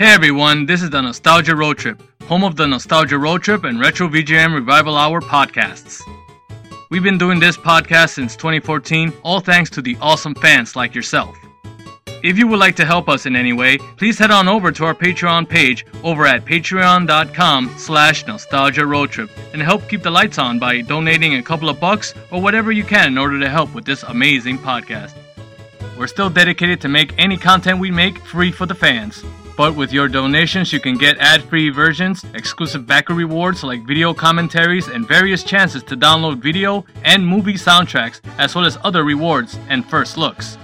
Hey everyone, this is the Nostalgia Road Trip, home of the Nostalgia Road Trip and Retro VGM Revival Hour podcasts. We've been doing this podcast since 2014, all thanks to the awesome fans like yourself. If you would like to help us in any way, please head on over to our Patreon page over at patreon.com slash nostalgia road trip and help keep the lights on by donating a couple of bucks or whatever you can in order to help with this amazing podcast. We're still dedicated to make any content we make free for the fans. But with your donations, you can get ad free versions, exclusive backer rewards like video commentaries, and various chances to download video and movie soundtracks, as well as other rewards and first looks.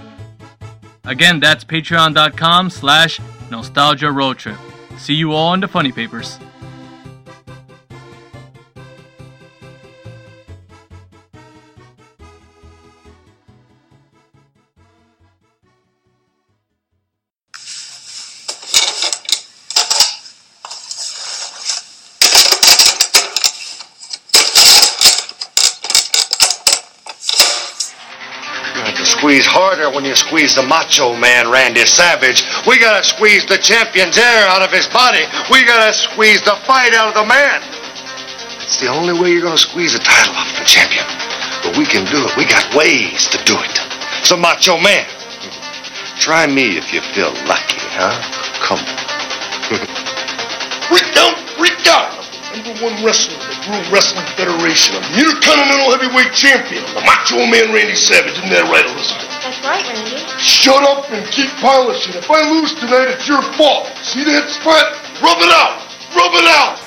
Again, that's patreon.com slash nostalgia road trip. See you all in the funny papers. Squeeze harder when you squeeze the macho man, Randy Savage. We gotta squeeze the champion's air out of his body. We gotta squeeze the fight out of the man. It's the only way you're gonna squeeze the title off the champion. But we can do it. We got ways to do it. So, macho man, try me if you feel lucky, huh? Come on. Down, Rick down. Number one wrestler in the World Wrestling Federation. I'm the Intercontinental Heavyweight Champion. I'm the Macho Man Randy Savage. Isn't that right, Elizabeth? That's right, Randy. Shut up and keep polishing. If I lose tonight, it's your fault. See that spot? Rub it out. Rub it out.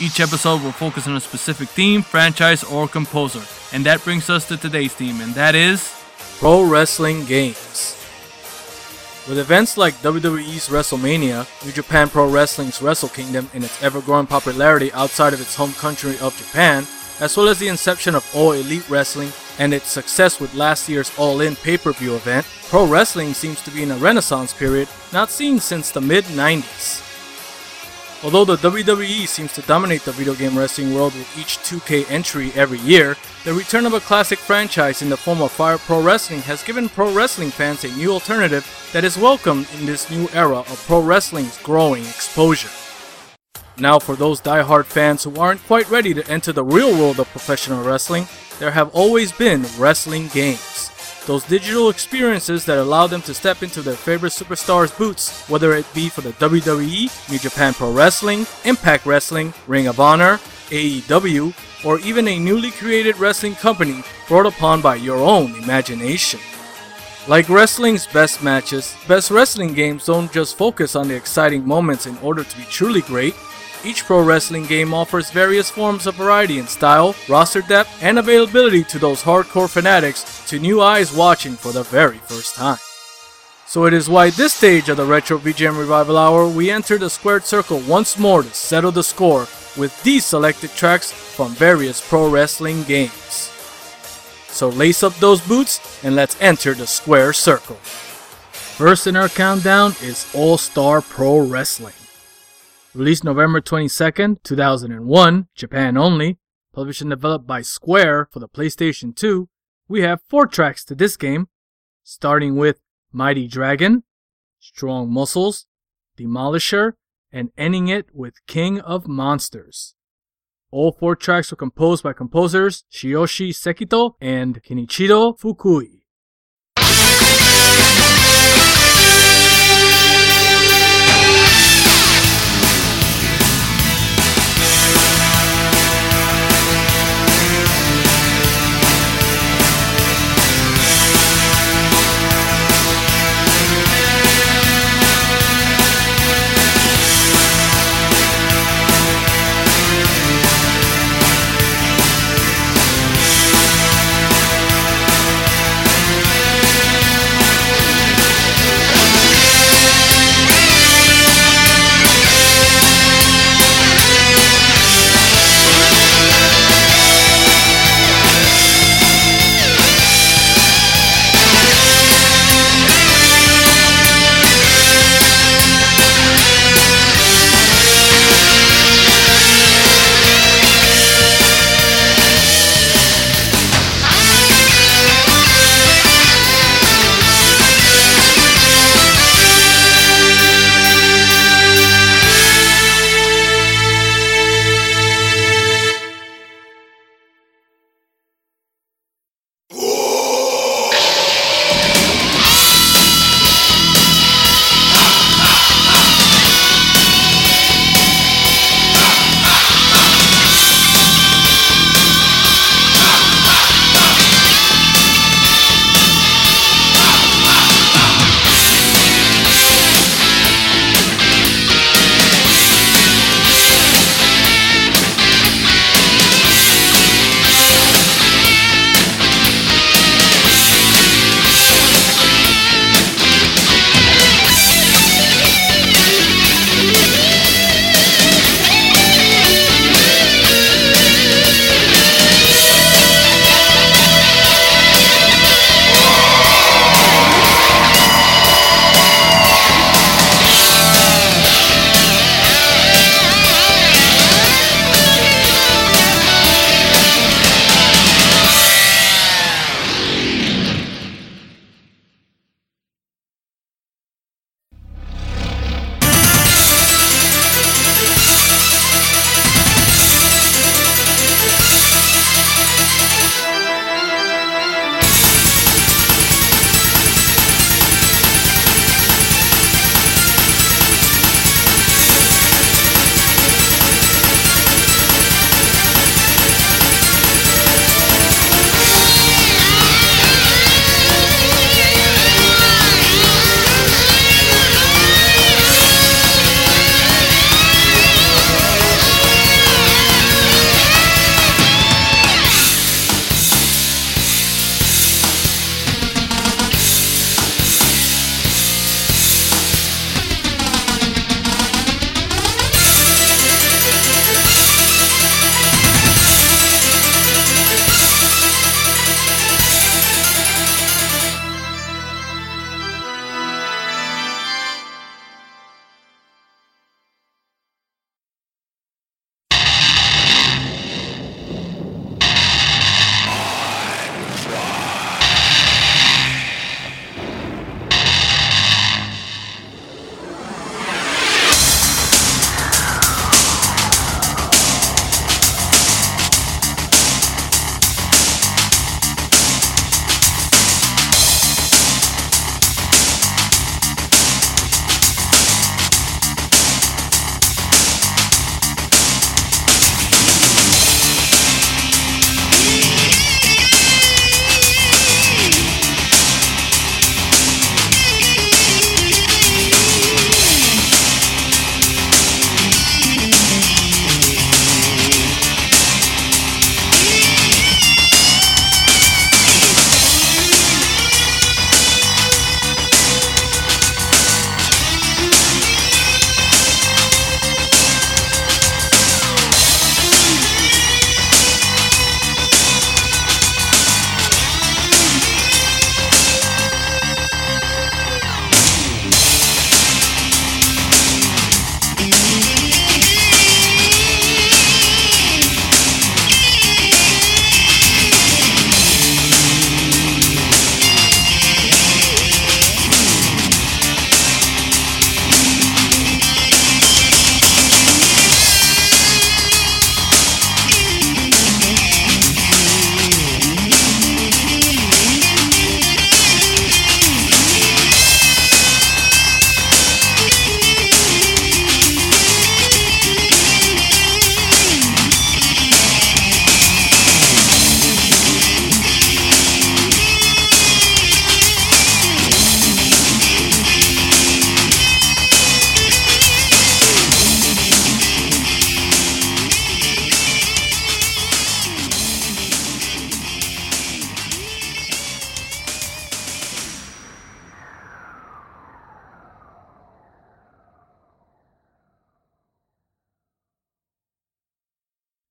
Each episode will focus on a specific theme, franchise, or composer. And that brings us to today's theme, and that is Pro Wrestling Games. With events like WWE's WrestleMania, New Japan Pro Wrestling's Wrestle Kingdom, and its ever growing popularity outside of its home country of Japan, as well as the inception of All Elite Wrestling and its success with last year's All In pay per view event, pro wrestling seems to be in a renaissance period not seen since the mid 90s. Although the WWE seems to dominate the video game wrestling world with each 2K entry every year, the return of a classic franchise in the form of Fire Pro Wrestling has given pro wrestling fans a new alternative that is welcomed in this new era of pro wrestling's growing exposure. Now, for those die-hard fans who aren't quite ready to enter the real world of professional wrestling, there have always been wrestling games. Those digital experiences that allow them to step into their favorite superstars' boots, whether it be for the WWE, New Japan Pro Wrestling, Impact Wrestling, Ring of Honor, AEW, or even a newly created wrestling company brought upon by your own imagination. Like wrestling's best matches, best wrestling games don't just focus on the exciting moments in order to be truly great. Each pro wrestling game offers various forms of variety in style, roster depth, and availability to those hardcore fanatics to new eyes watching for the very first time. So it is why this stage of the Retro VGM Revival Hour, we enter the squared circle once more to settle the score with these selected tracks from various pro wrestling games. So lace up those boots and let's enter the square circle. First in our countdown is All Star Pro Wrestling. Released November 22nd, 2001, Japan only, published and developed by Square for the PlayStation 2, we have four tracks to this game, starting with Mighty Dragon, Strong Muscles, Demolisher, and ending it with King of Monsters. All four tracks were composed by composers Tsuyoshi Sekito and Kenichiro Fukui.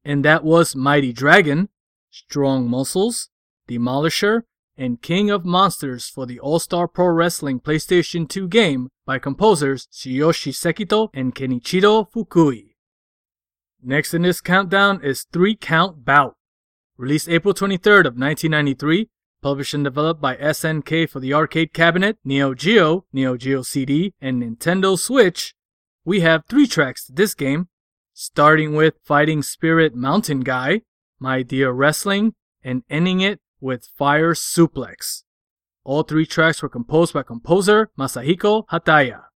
And that was Mighty Dragon, Strong Muscles, Demolisher, and King of Monsters for the All Star Pro Wrestling PlayStation 2 game by composers Tsuyoshi Sekito and Kenichiro Fukui. Next in this countdown is 3 Count Bout. Released April 23rd of 1993, published and developed by SNK for the arcade cabinet, Neo Geo, Neo Geo CD, and Nintendo Switch, we have three tracks to this game, starting with Fighting Spirit Mountain Guy, My Dear Wrestling, and ending it with Fire Suplex. All three tracks were composed by composer Masahiko Hataya.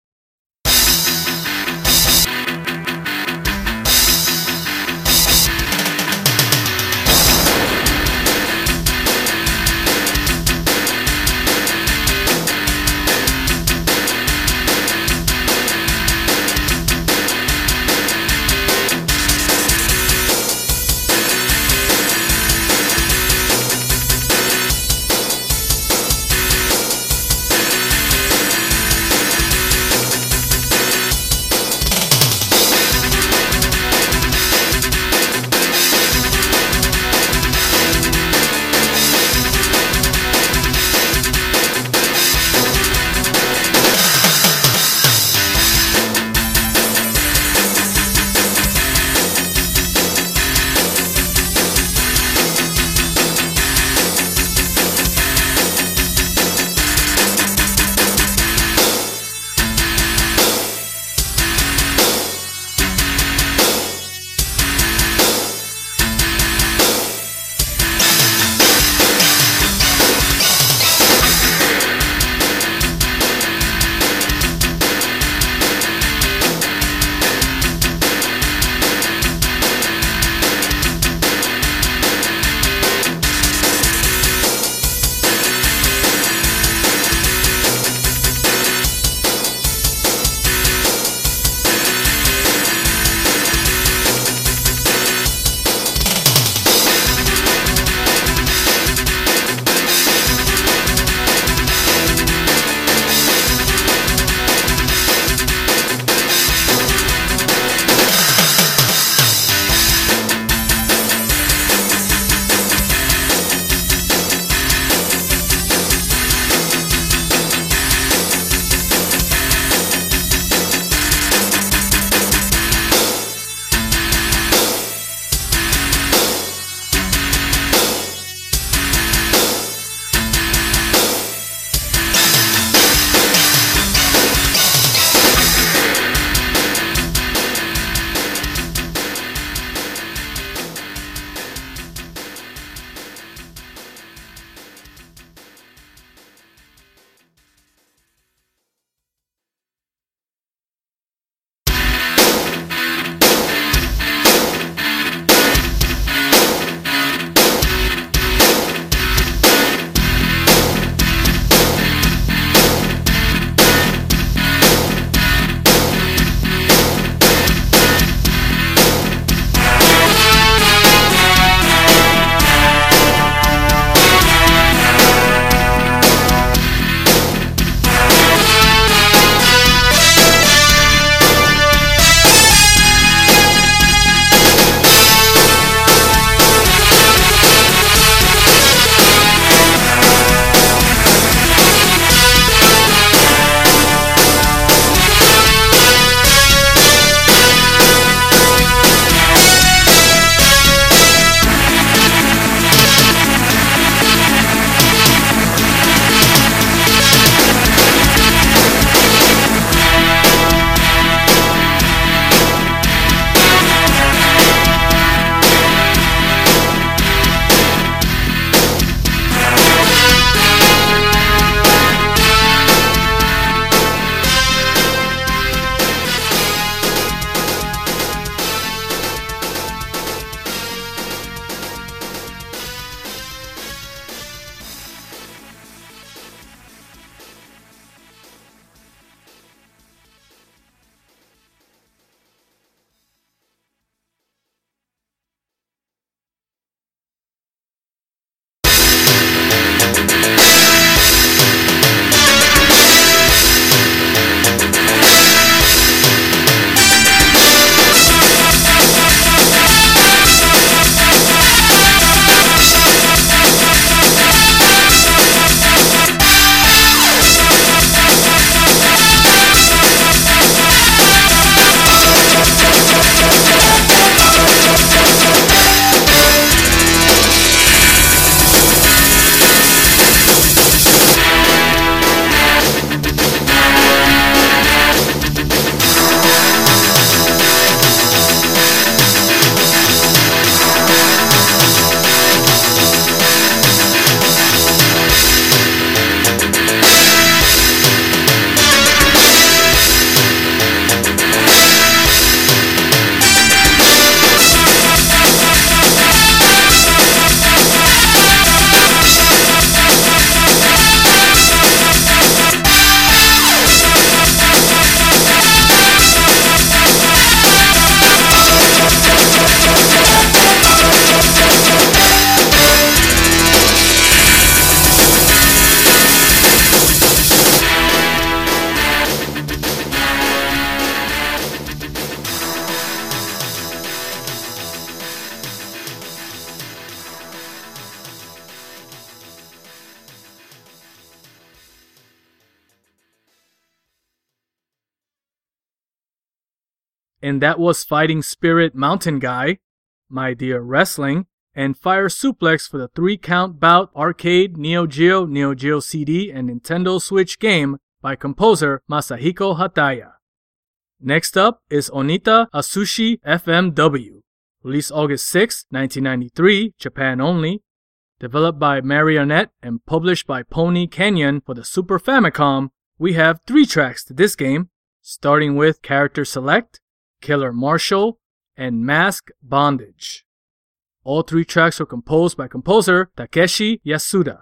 And that was Fighting Spirit Mountain Guy, My Dear Wrestling, and Fire Suplex for the three count bout arcade Neo Geo, Neo Geo CD, and Nintendo Switch game by composer Masahiko Hataya. Next up is Onita Atsushi FMW, released August 6, 1993, Japan only, developed by Marionette and published by Pony Canyon for the Super Famicom. We have three tracks to this game, starting with Character Select, Killer Marshall, and Mask Bondage. All three tracks were composed by composer Takeshi Yasuda.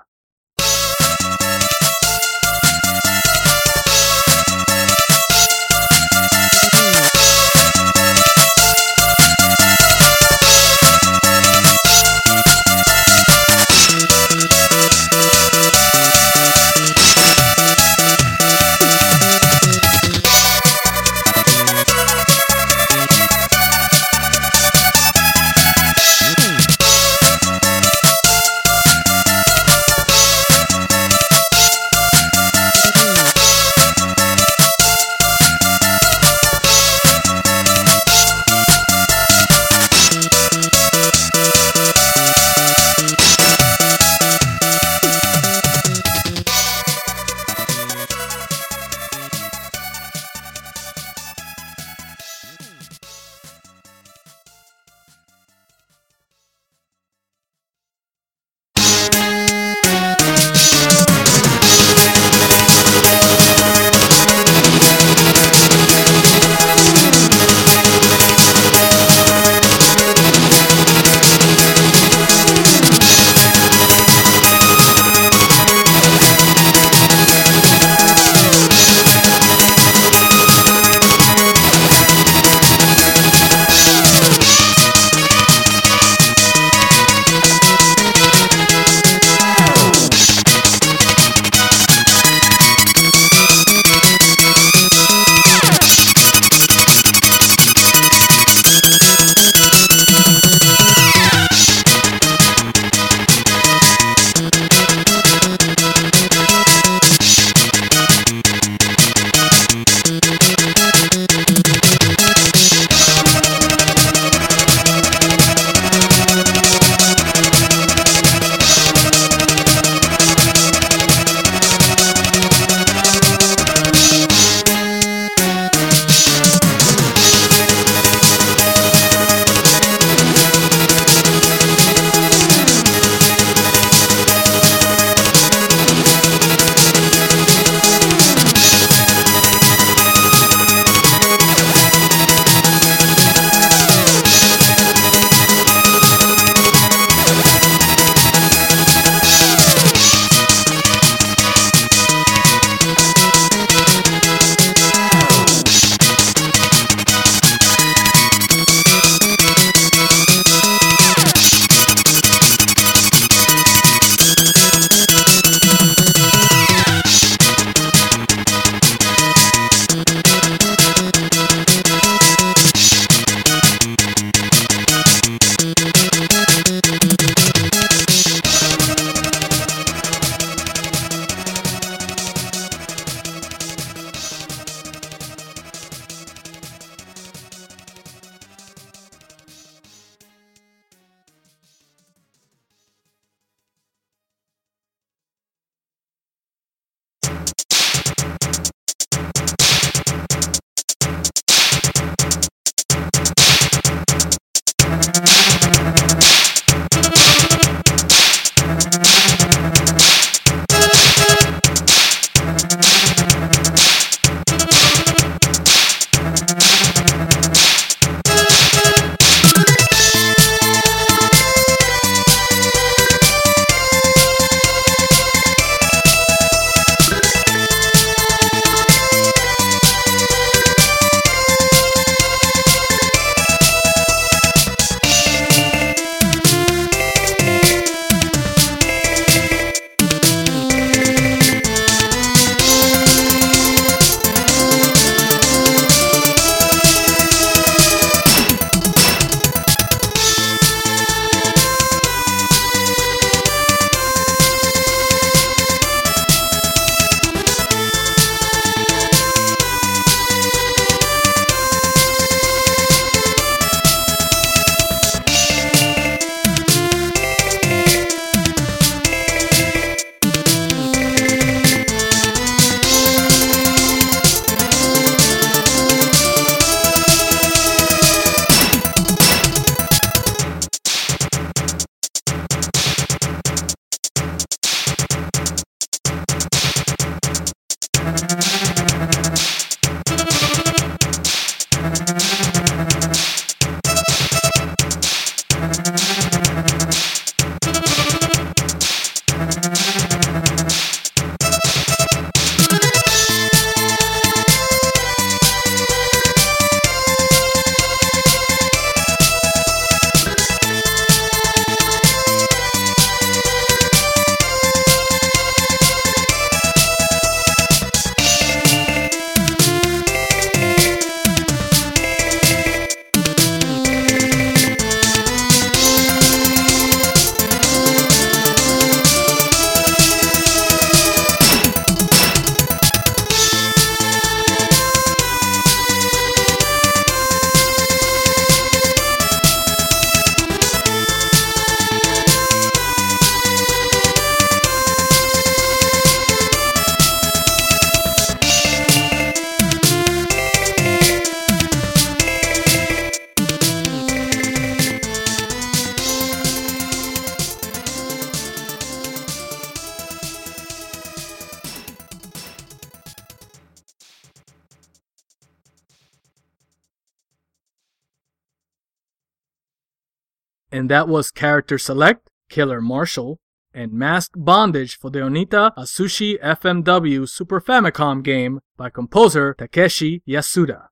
And that was Character Select, Killer Marshall, and Mask Bondage for the Onita Atsushi FMW Super Famicom game by composer Takeshi Yasuda.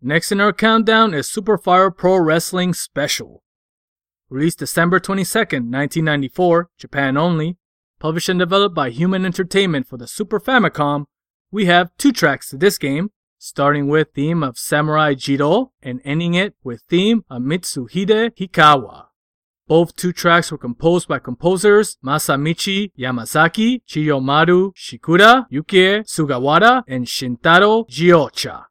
Next in our countdown is Super Fire Pro Wrestling Special. Released December 22nd, 1994, Japan only, published and developed by Human Entertainment for the Super Famicom, we have two tracks to this game, starting with theme of Samurai Jiro and ending it with theme of Mitsuhide Hikawa. Both two tracks were composed by composers Masamichi Yamazaki, Chiyomaru Shikura, Yukie Sugawara, and Shintaro Giocha.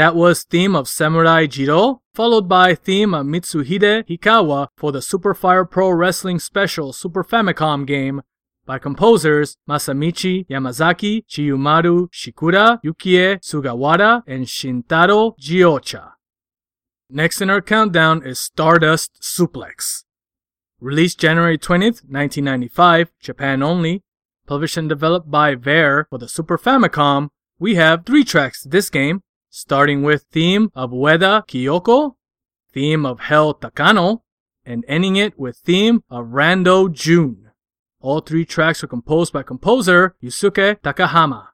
That was theme of Samurai Jiro, followed by theme of Mitsuhide Hikawa for the Super Fire Pro Wrestling Special Super Famicom game by composers Masamichi Yamazaki, Chiyomaru Shikura, Yukie Sugawara, and Shintaro Giocha. Next in our countdown is Stardust Suplex. Released January 20th, 1995, Japan only, published and developed by Varie for the Super Famicom, we have three tracks to this game, starting with theme of Weda Kyoko, theme of Hell Takano, and ending it with theme of Rando June. All three tracks were composed by composer Yusuke Takahama.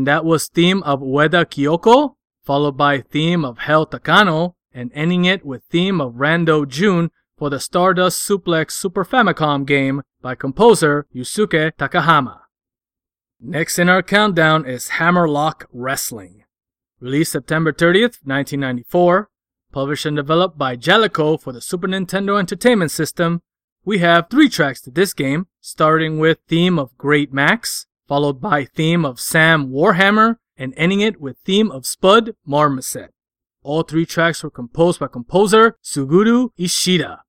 And that was theme of Ueda Kyoko, followed by theme of Hell Takano, and ending it with theme of Rando Jun for the Stardust Suplex Super Famicom game by composer Yusuke Takahama. Next in our countdown is Hammerlock Wrestling. Released September 30th, 1994, published and developed by Jaleco for the Super Nintendo Entertainment System, we have three tracks to this game, starting with theme of Great Max, followed by theme of Sam Warhammer, and ending it with theme of Spud Marmoset. All three tracks were composed by composer Suguru Ishida.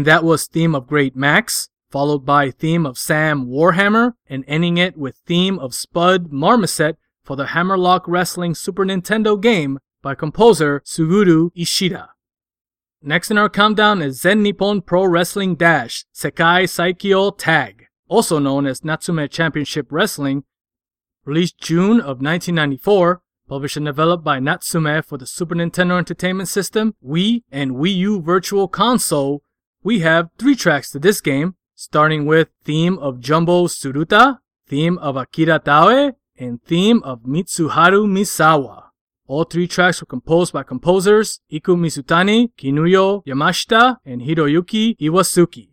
And that was theme of Great Max, followed by theme of Sam Warhammer, and ending it with theme of Spud Marmoset for the Hammerlock Wrestling Super Nintendo game by composer Suguru Ishida. Next in our countdown is Zen Nippon Pro Wrestling Dash Sekai Saikyo Tag, also known as Natsume Championship Wrestling, released June of 1994, published and developed by Natsume for the Super Nintendo Entertainment System, Wii, and Wii U Virtual Console. We have three tracks to this game, starting with theme of Jumbo Tsuruta, theme of Akira Taue, and theme of Mitsuharu Misawa. All three tracks were composed by composers Iku Mizutani, Kinuyo Yamashita, and Hiroyuki Iwasuki.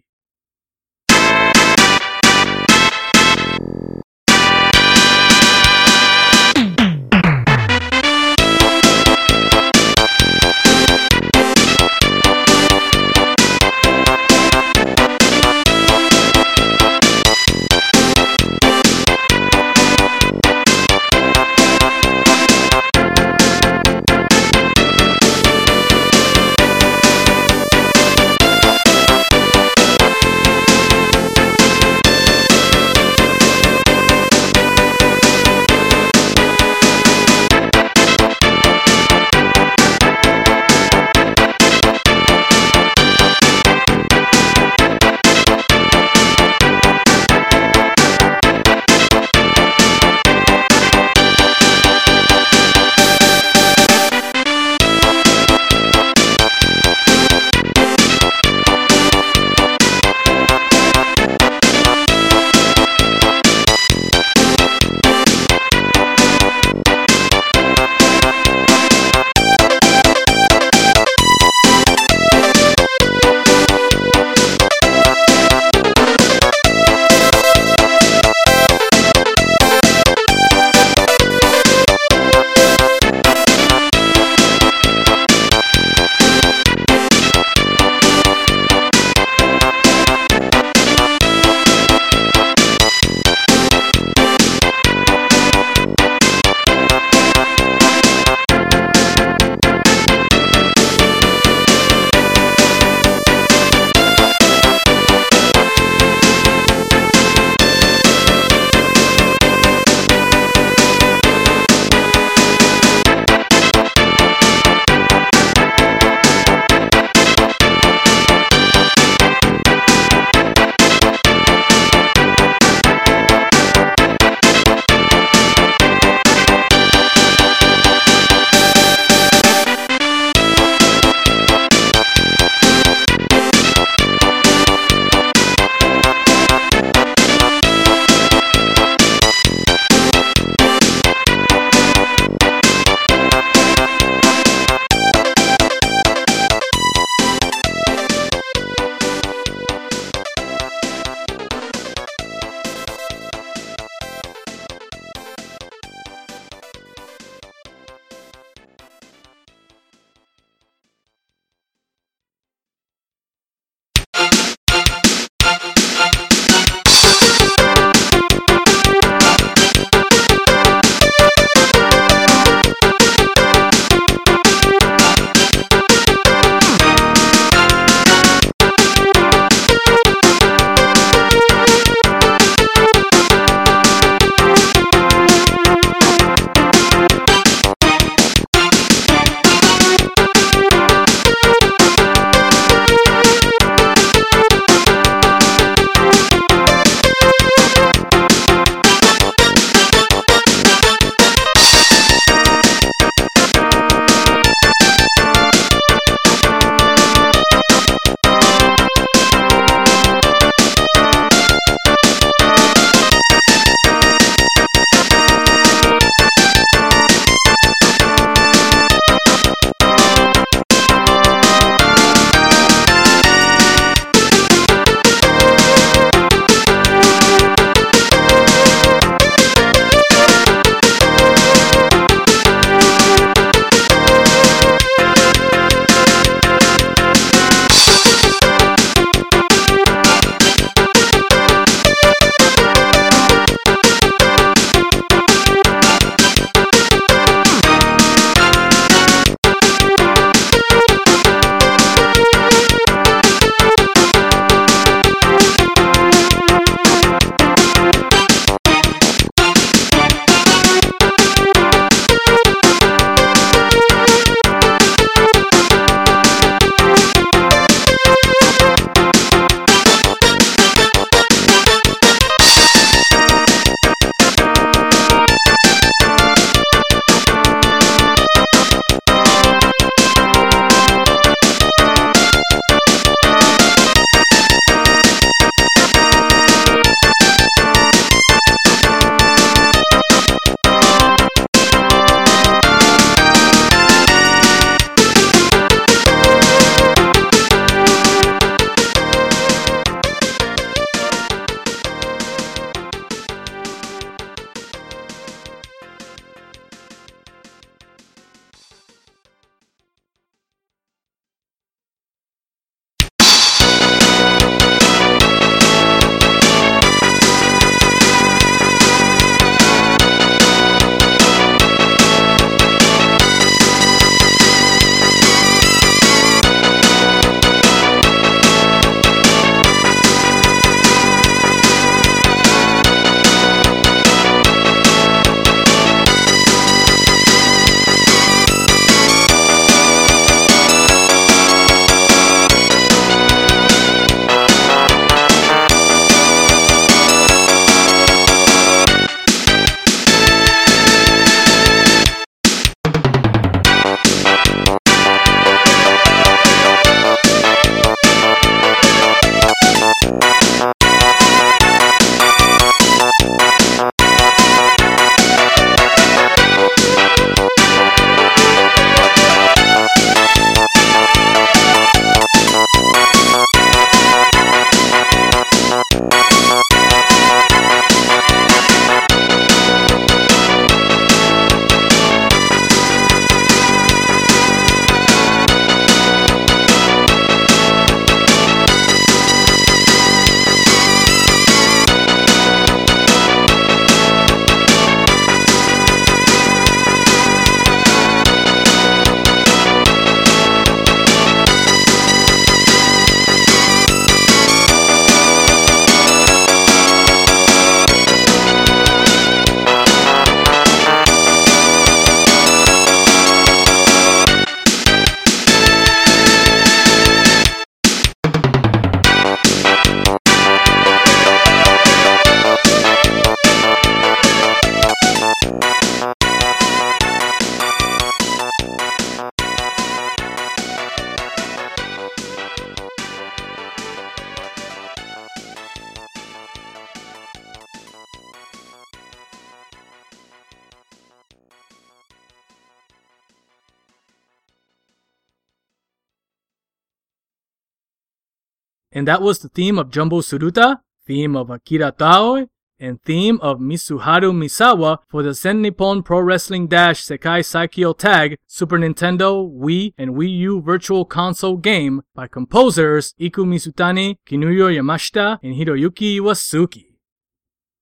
That was the theme of Jumbo Suruta, theme of Akira Taue, and theme of Misuharu Misawa for the Zen Nippon Pro Wrestling Dash Sekai Saikyo Tag Super Nintendo, Wii, and Wii U Virtual Console game by composers Iku Mizutani, Kinuyo Yamashita, and Hiroyuki Iwasuki.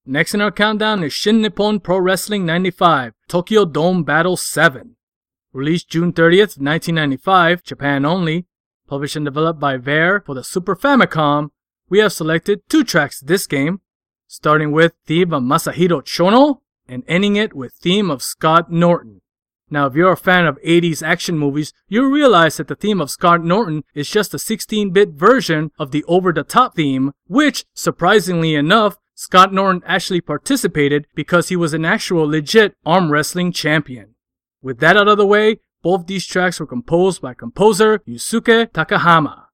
Next in our countdown is Shin Nippon Pro Wrestling 95 Tokyo Dome Battle 7. Released June 30th, 1995, Japan only. Published and developed by Varie for the Super Famicom. We have selected two tracks this game, starting with theme of Masahiro Chono and ending it with theme of Scott Norton. Now, if you're a fan of 80s action movies, you'll realize that the theme of Scott Norton is just a 16-bit version of the over-the-top theme, which, surprisingly enough, Scott Norton actually participated because he was an actual legit arm wrestling champion. With that out of the way, both these tracks were composed by composer Yusuke Takahama.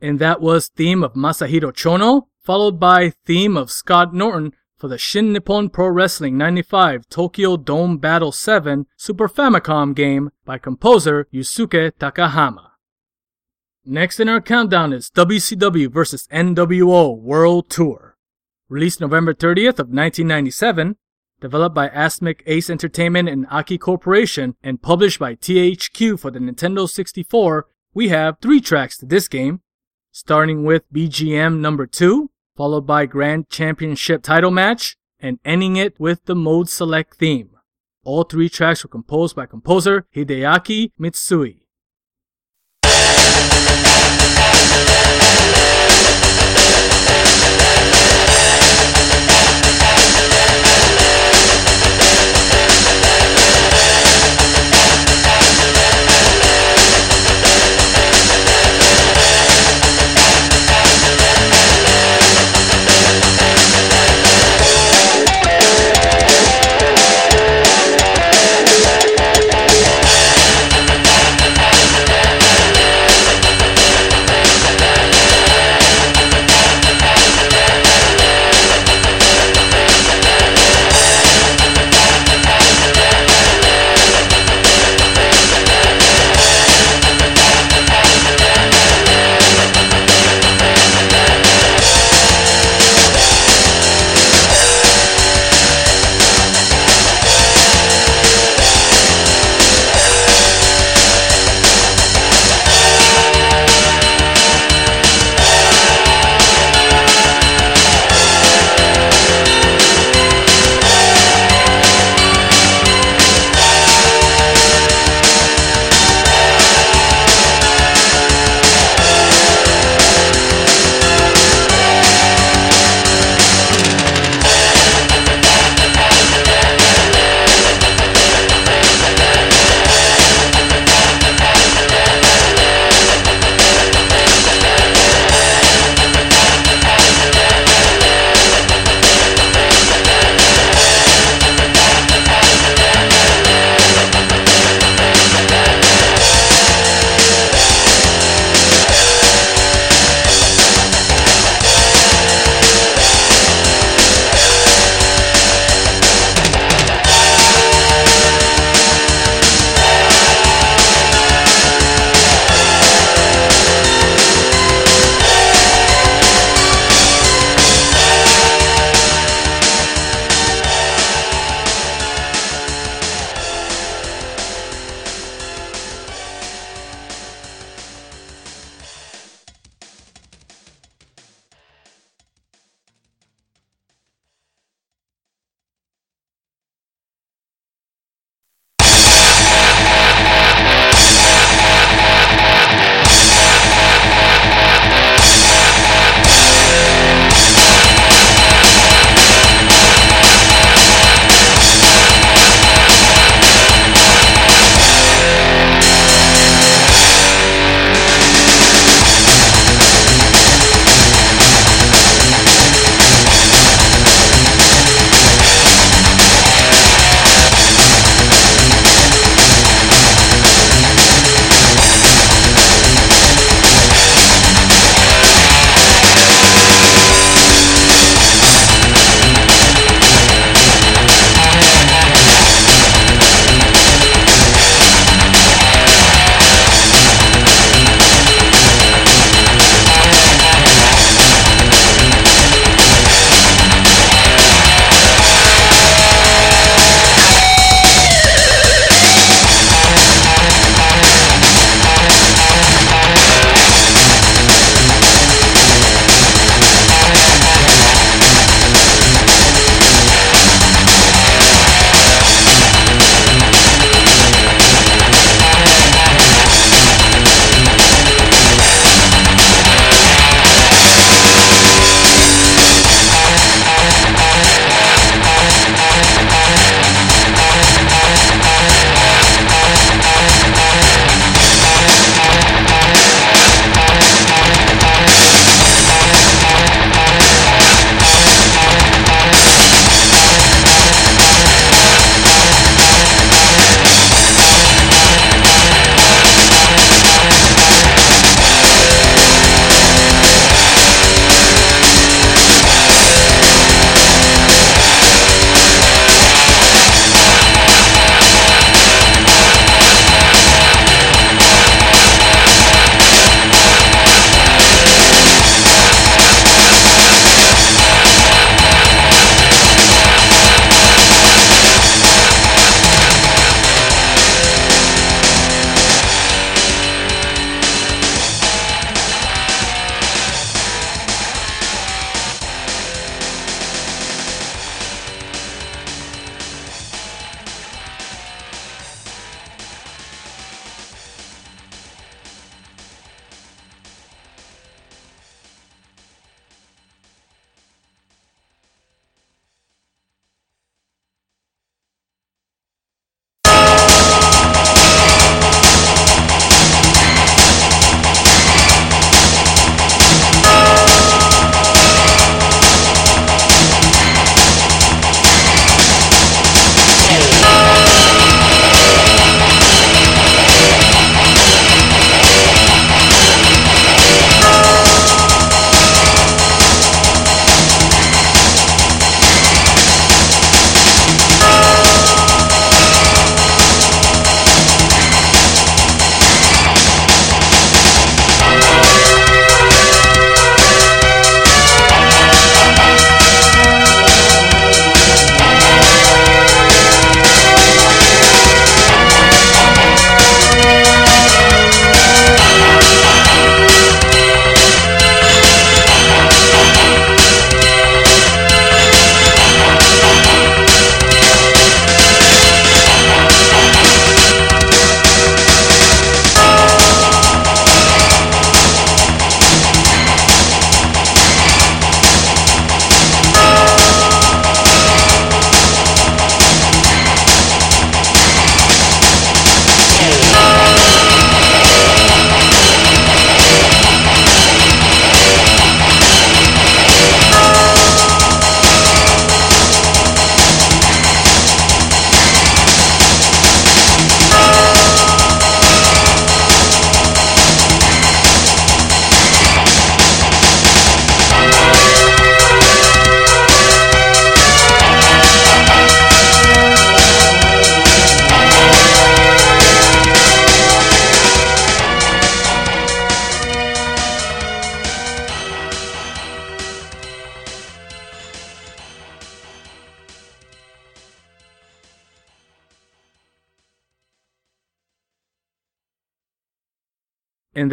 And that was theme of Masahiro Chono, followed by theme of Scott Norton for the Shin Nippon Pro Wrestling 95 Tokyo Dome Battle 7 Super Famicom game by composer Yusuke Takahama. Next in our countdown is WCW vs. NWO World Tour. Released November 30th of 1997, developed by Asmik Ace Entertainment and Aki Corporation, and published by THQ for the Nintendo 64, we have three tracks to this game, starting with BGM number 2, followed by Grand Championship title match, and ending it with the Mode Select theme. All three tracks were composed by composer Hideaki Mitsui.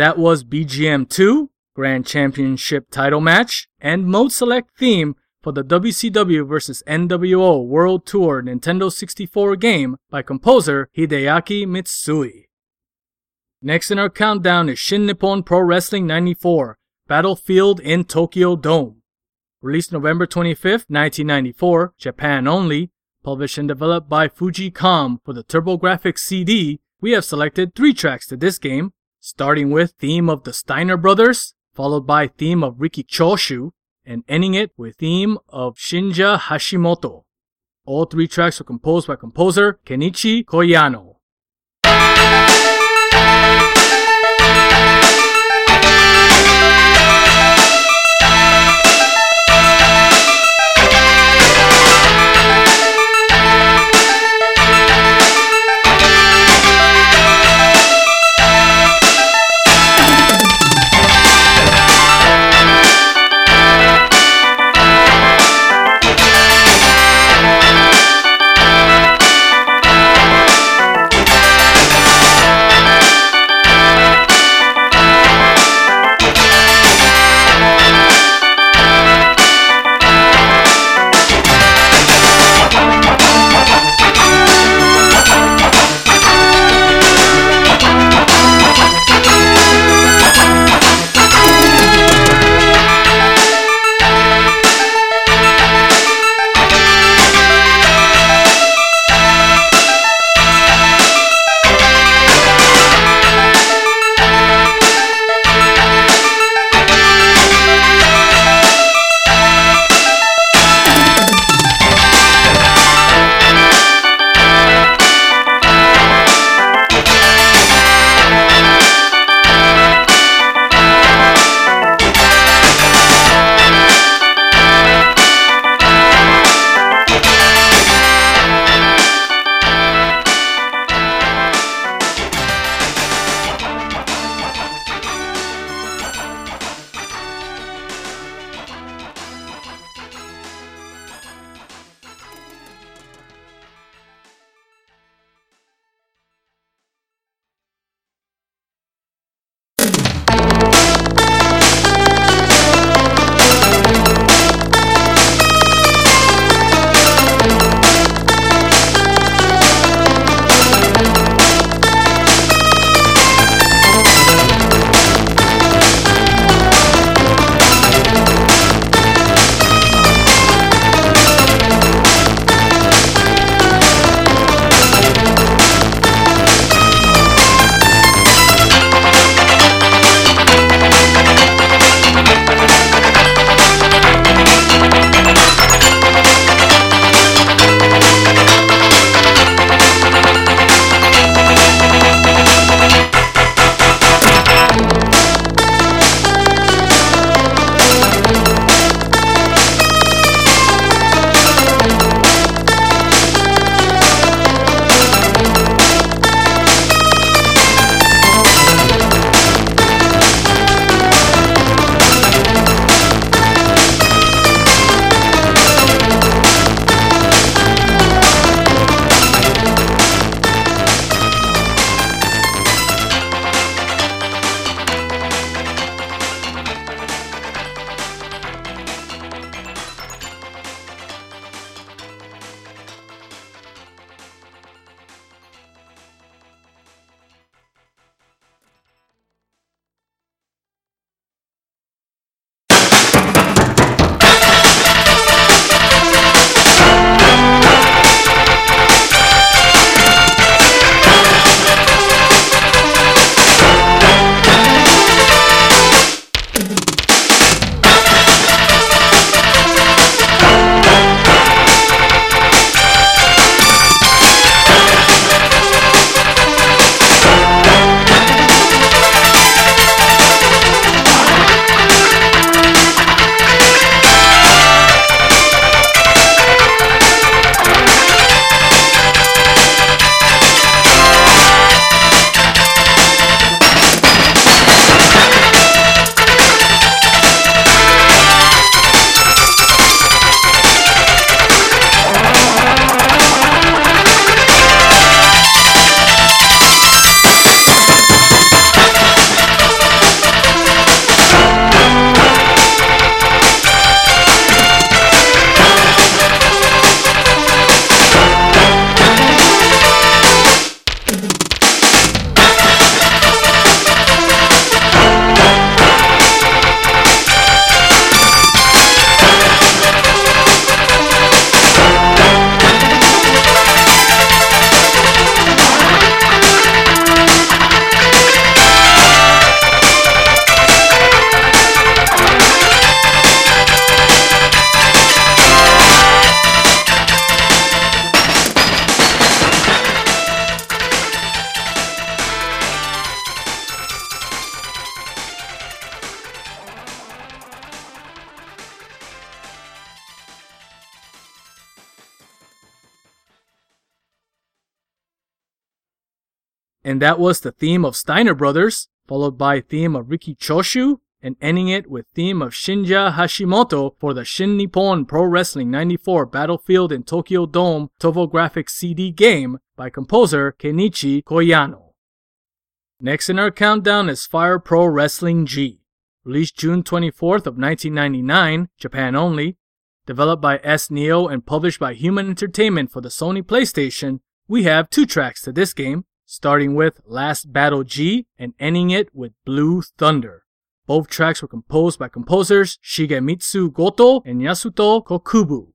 That was BGM 2, Grand Championship title match, and Mode Select theme for the WCW vs. NWO World Tour Nintendo 64 game by composer Hideaki Mitsui. Next in our countdown is Shin Nippon Pro Wrestling 94 Battlefield in Tokyo Dome. Released November 25th, 1994, Japan only, published and developed by Fujicom for the TurboGrafx CD, we have selected three tracks to this game, starting with theme of the Steiner Brothers, followed by theme of Riki Choshu, and ending it with theme of Shinya Hashimoto. All three tracks were composed by composer Kenichi Koyano. And that was the theme of Steiner Brothers, followed by theme of Riki Choshu, and ending it with theme of Shinya Hashimoto for the Shin Nippon Pro Wrestling 94 Battlefield in Tokyo Dome TurboGrafx CD game by composer Kenichi Koyano. Next in our countdown is Fire Pro Wrestling G, released June 24th of 1999, Japan only, developed by S Neo and published by Human Entertainment for the Sony PlayStation. We have two tracks to this game, starting with Last Battle G and ending it with Blue Thunder. Both tracks were composed by composers Shigemitsu Goto and Yasuto Kokubu.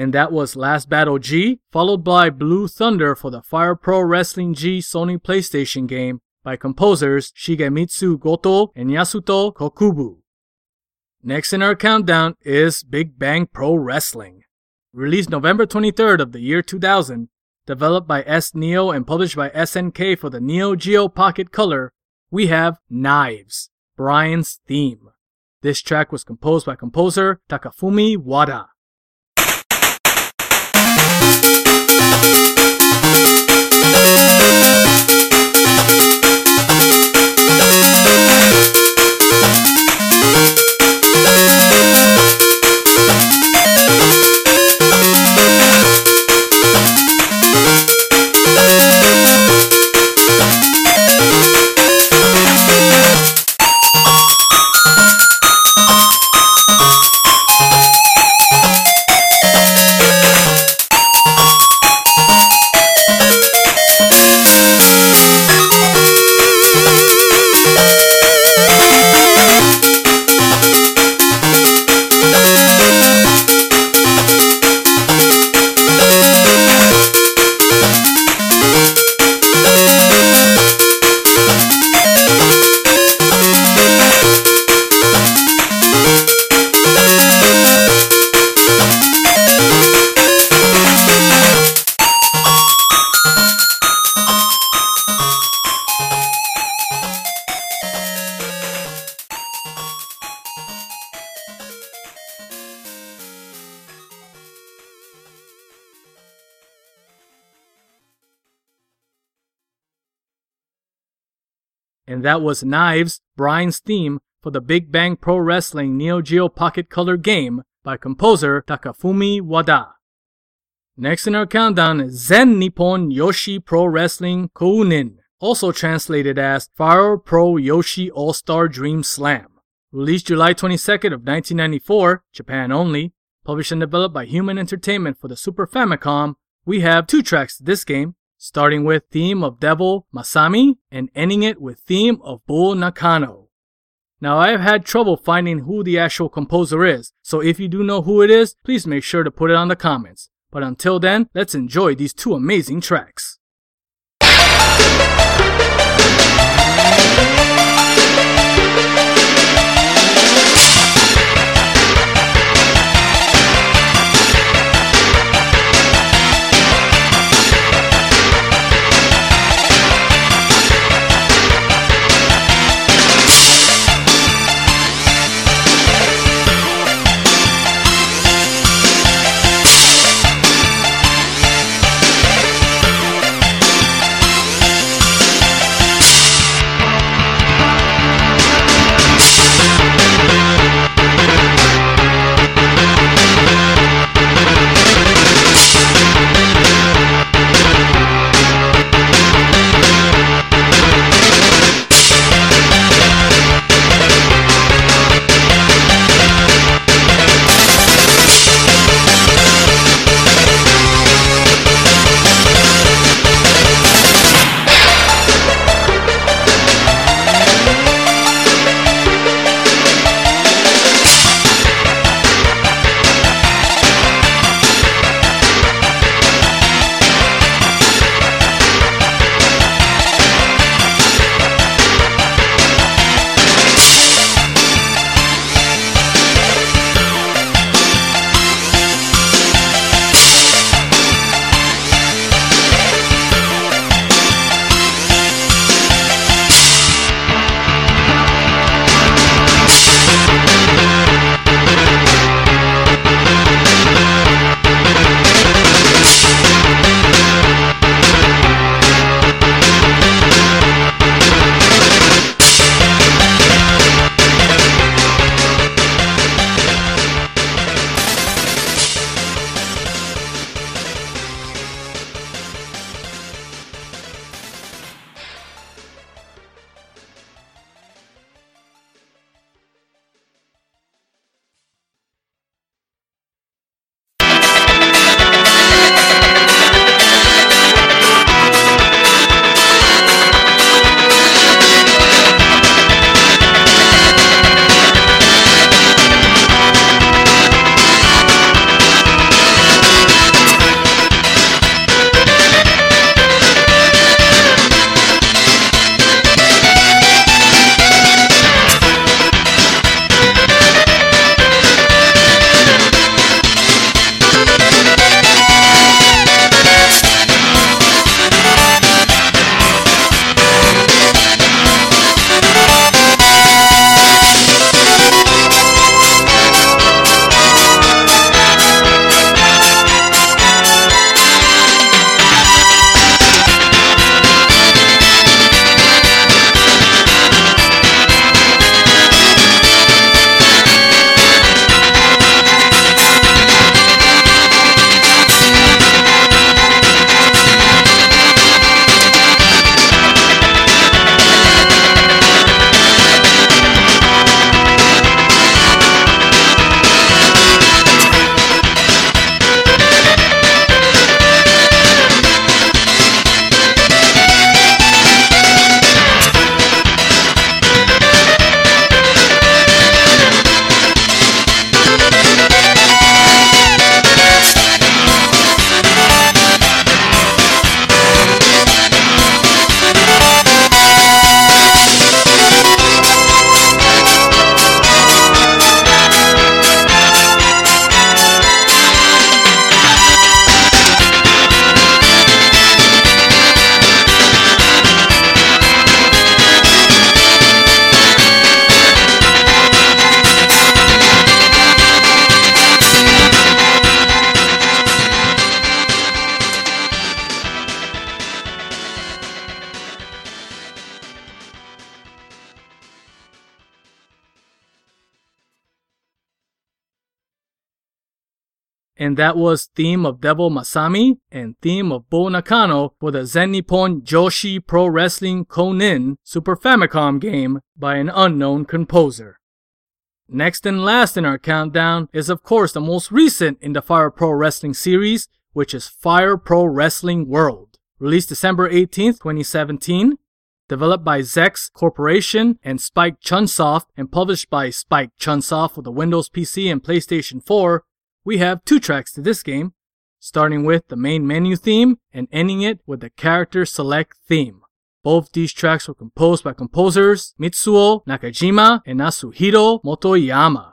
And that was Last Battle G, followed by Blue Thunder for the Fire Pro Wrestling G Sony PlayStation game by composers Shigemitsu Goto and Yasuto Kokubu. Next in our countdown is Big Bang Pro Wrestling. Released November 23rd of the year 2000, developed by S Neo and published by SNK for the Neo Geo Pocket Color, we have Knives, Brian's theme. This track was composed by composer Takafumi Wada. Was Knives, Brian's theme for the Big Bang Pro Wrestling Neo Geo Pocket Color game by composer Takafumi Wada. Next in our countdown is Zen Nippon Joshi Pro Wrestling Kounin, also translated as Fire Pro Joshi All-Star Dream Slam. Released July 22nd of 1994, Japan only, published and developed by Human Entertainment for the Super Famicom, we have two tracks to this game, starting with theme of Devil Masami and ending it with theme of Bull Nakano. Now I have had trouble finding who the actual composer is, so if you do know who it is, please make sure to put it on the comments. But until then, let's enjoy these two amazing tracks. That was theme of Devil Masami and theme of Bull Nakano for the Zen Nippon Joshi Pro Wrestling Konin Super Famicom game by an unknown composer. Next and last in our countdown is of course the most recent in the Fire Pro Wrestling series, which is Fire Pro Wrestling World. Released December 18th, 2017, developed by Zex Corporation and Spike Chunsoft and published by Spike Chunsoft for the Windows PC and PlayStation 4, we have two tracks to this game, starting with the main menu theme and ending it with the character select theme. Both these tracks were composed by composers Mitsuo Nakajima and Atsuhiro Motoyama.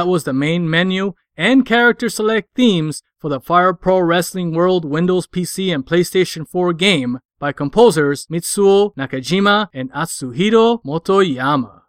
That was the main menu and character select themes for the Fire Pro Wrestling World Windows PC and PlayStation 4 game by composers Mitsuo Nakajima and Atsuhiro Motoyama.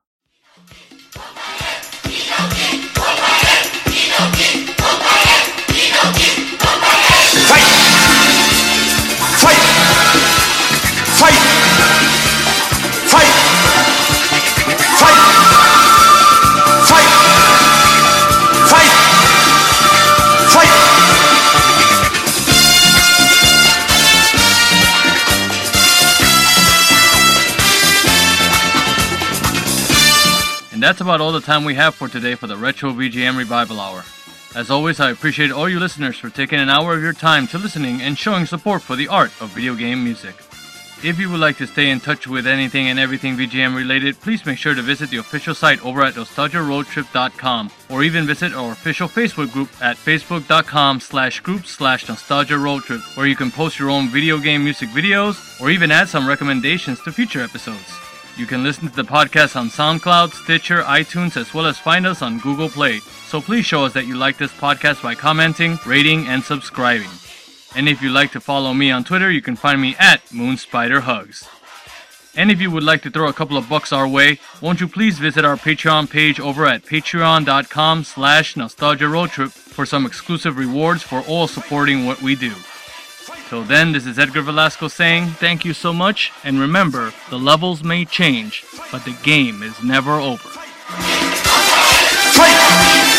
That's about all the time we have for today for the Retro VGM Revival Hour. As always, I appreciate all you listeners for taking an hour of your time to listening and showing support for the art of video game music. If you would like to stay in touch with anything and everything VGM related, please make sure to visit the official site over at nostalgiaroadtrip.com or even visit our official Facebook group at facebook.com slash group slash nostalgia road trip where you can post your own video game music videos or even add some recommendations to future episodes. You can listen to the podcast on SoundCloud, Stitcher, iTunes, as well as find us on Google Play. So please show us that you like this podcast by commenting, rating, and subscribing. And if you'd like to follow me on Twitter, you can find me at MoonSpiderHugs. And if you would like to throw a couple of bucks our way, won't you please visit our Patreon page over at patreon.com slash nostalgia road trip for some exclusive rewards for all supporting what we do. Till then, this is Edgar Velasco saying thank you so much, and remember, the levels may change, but the game is never over. Fight!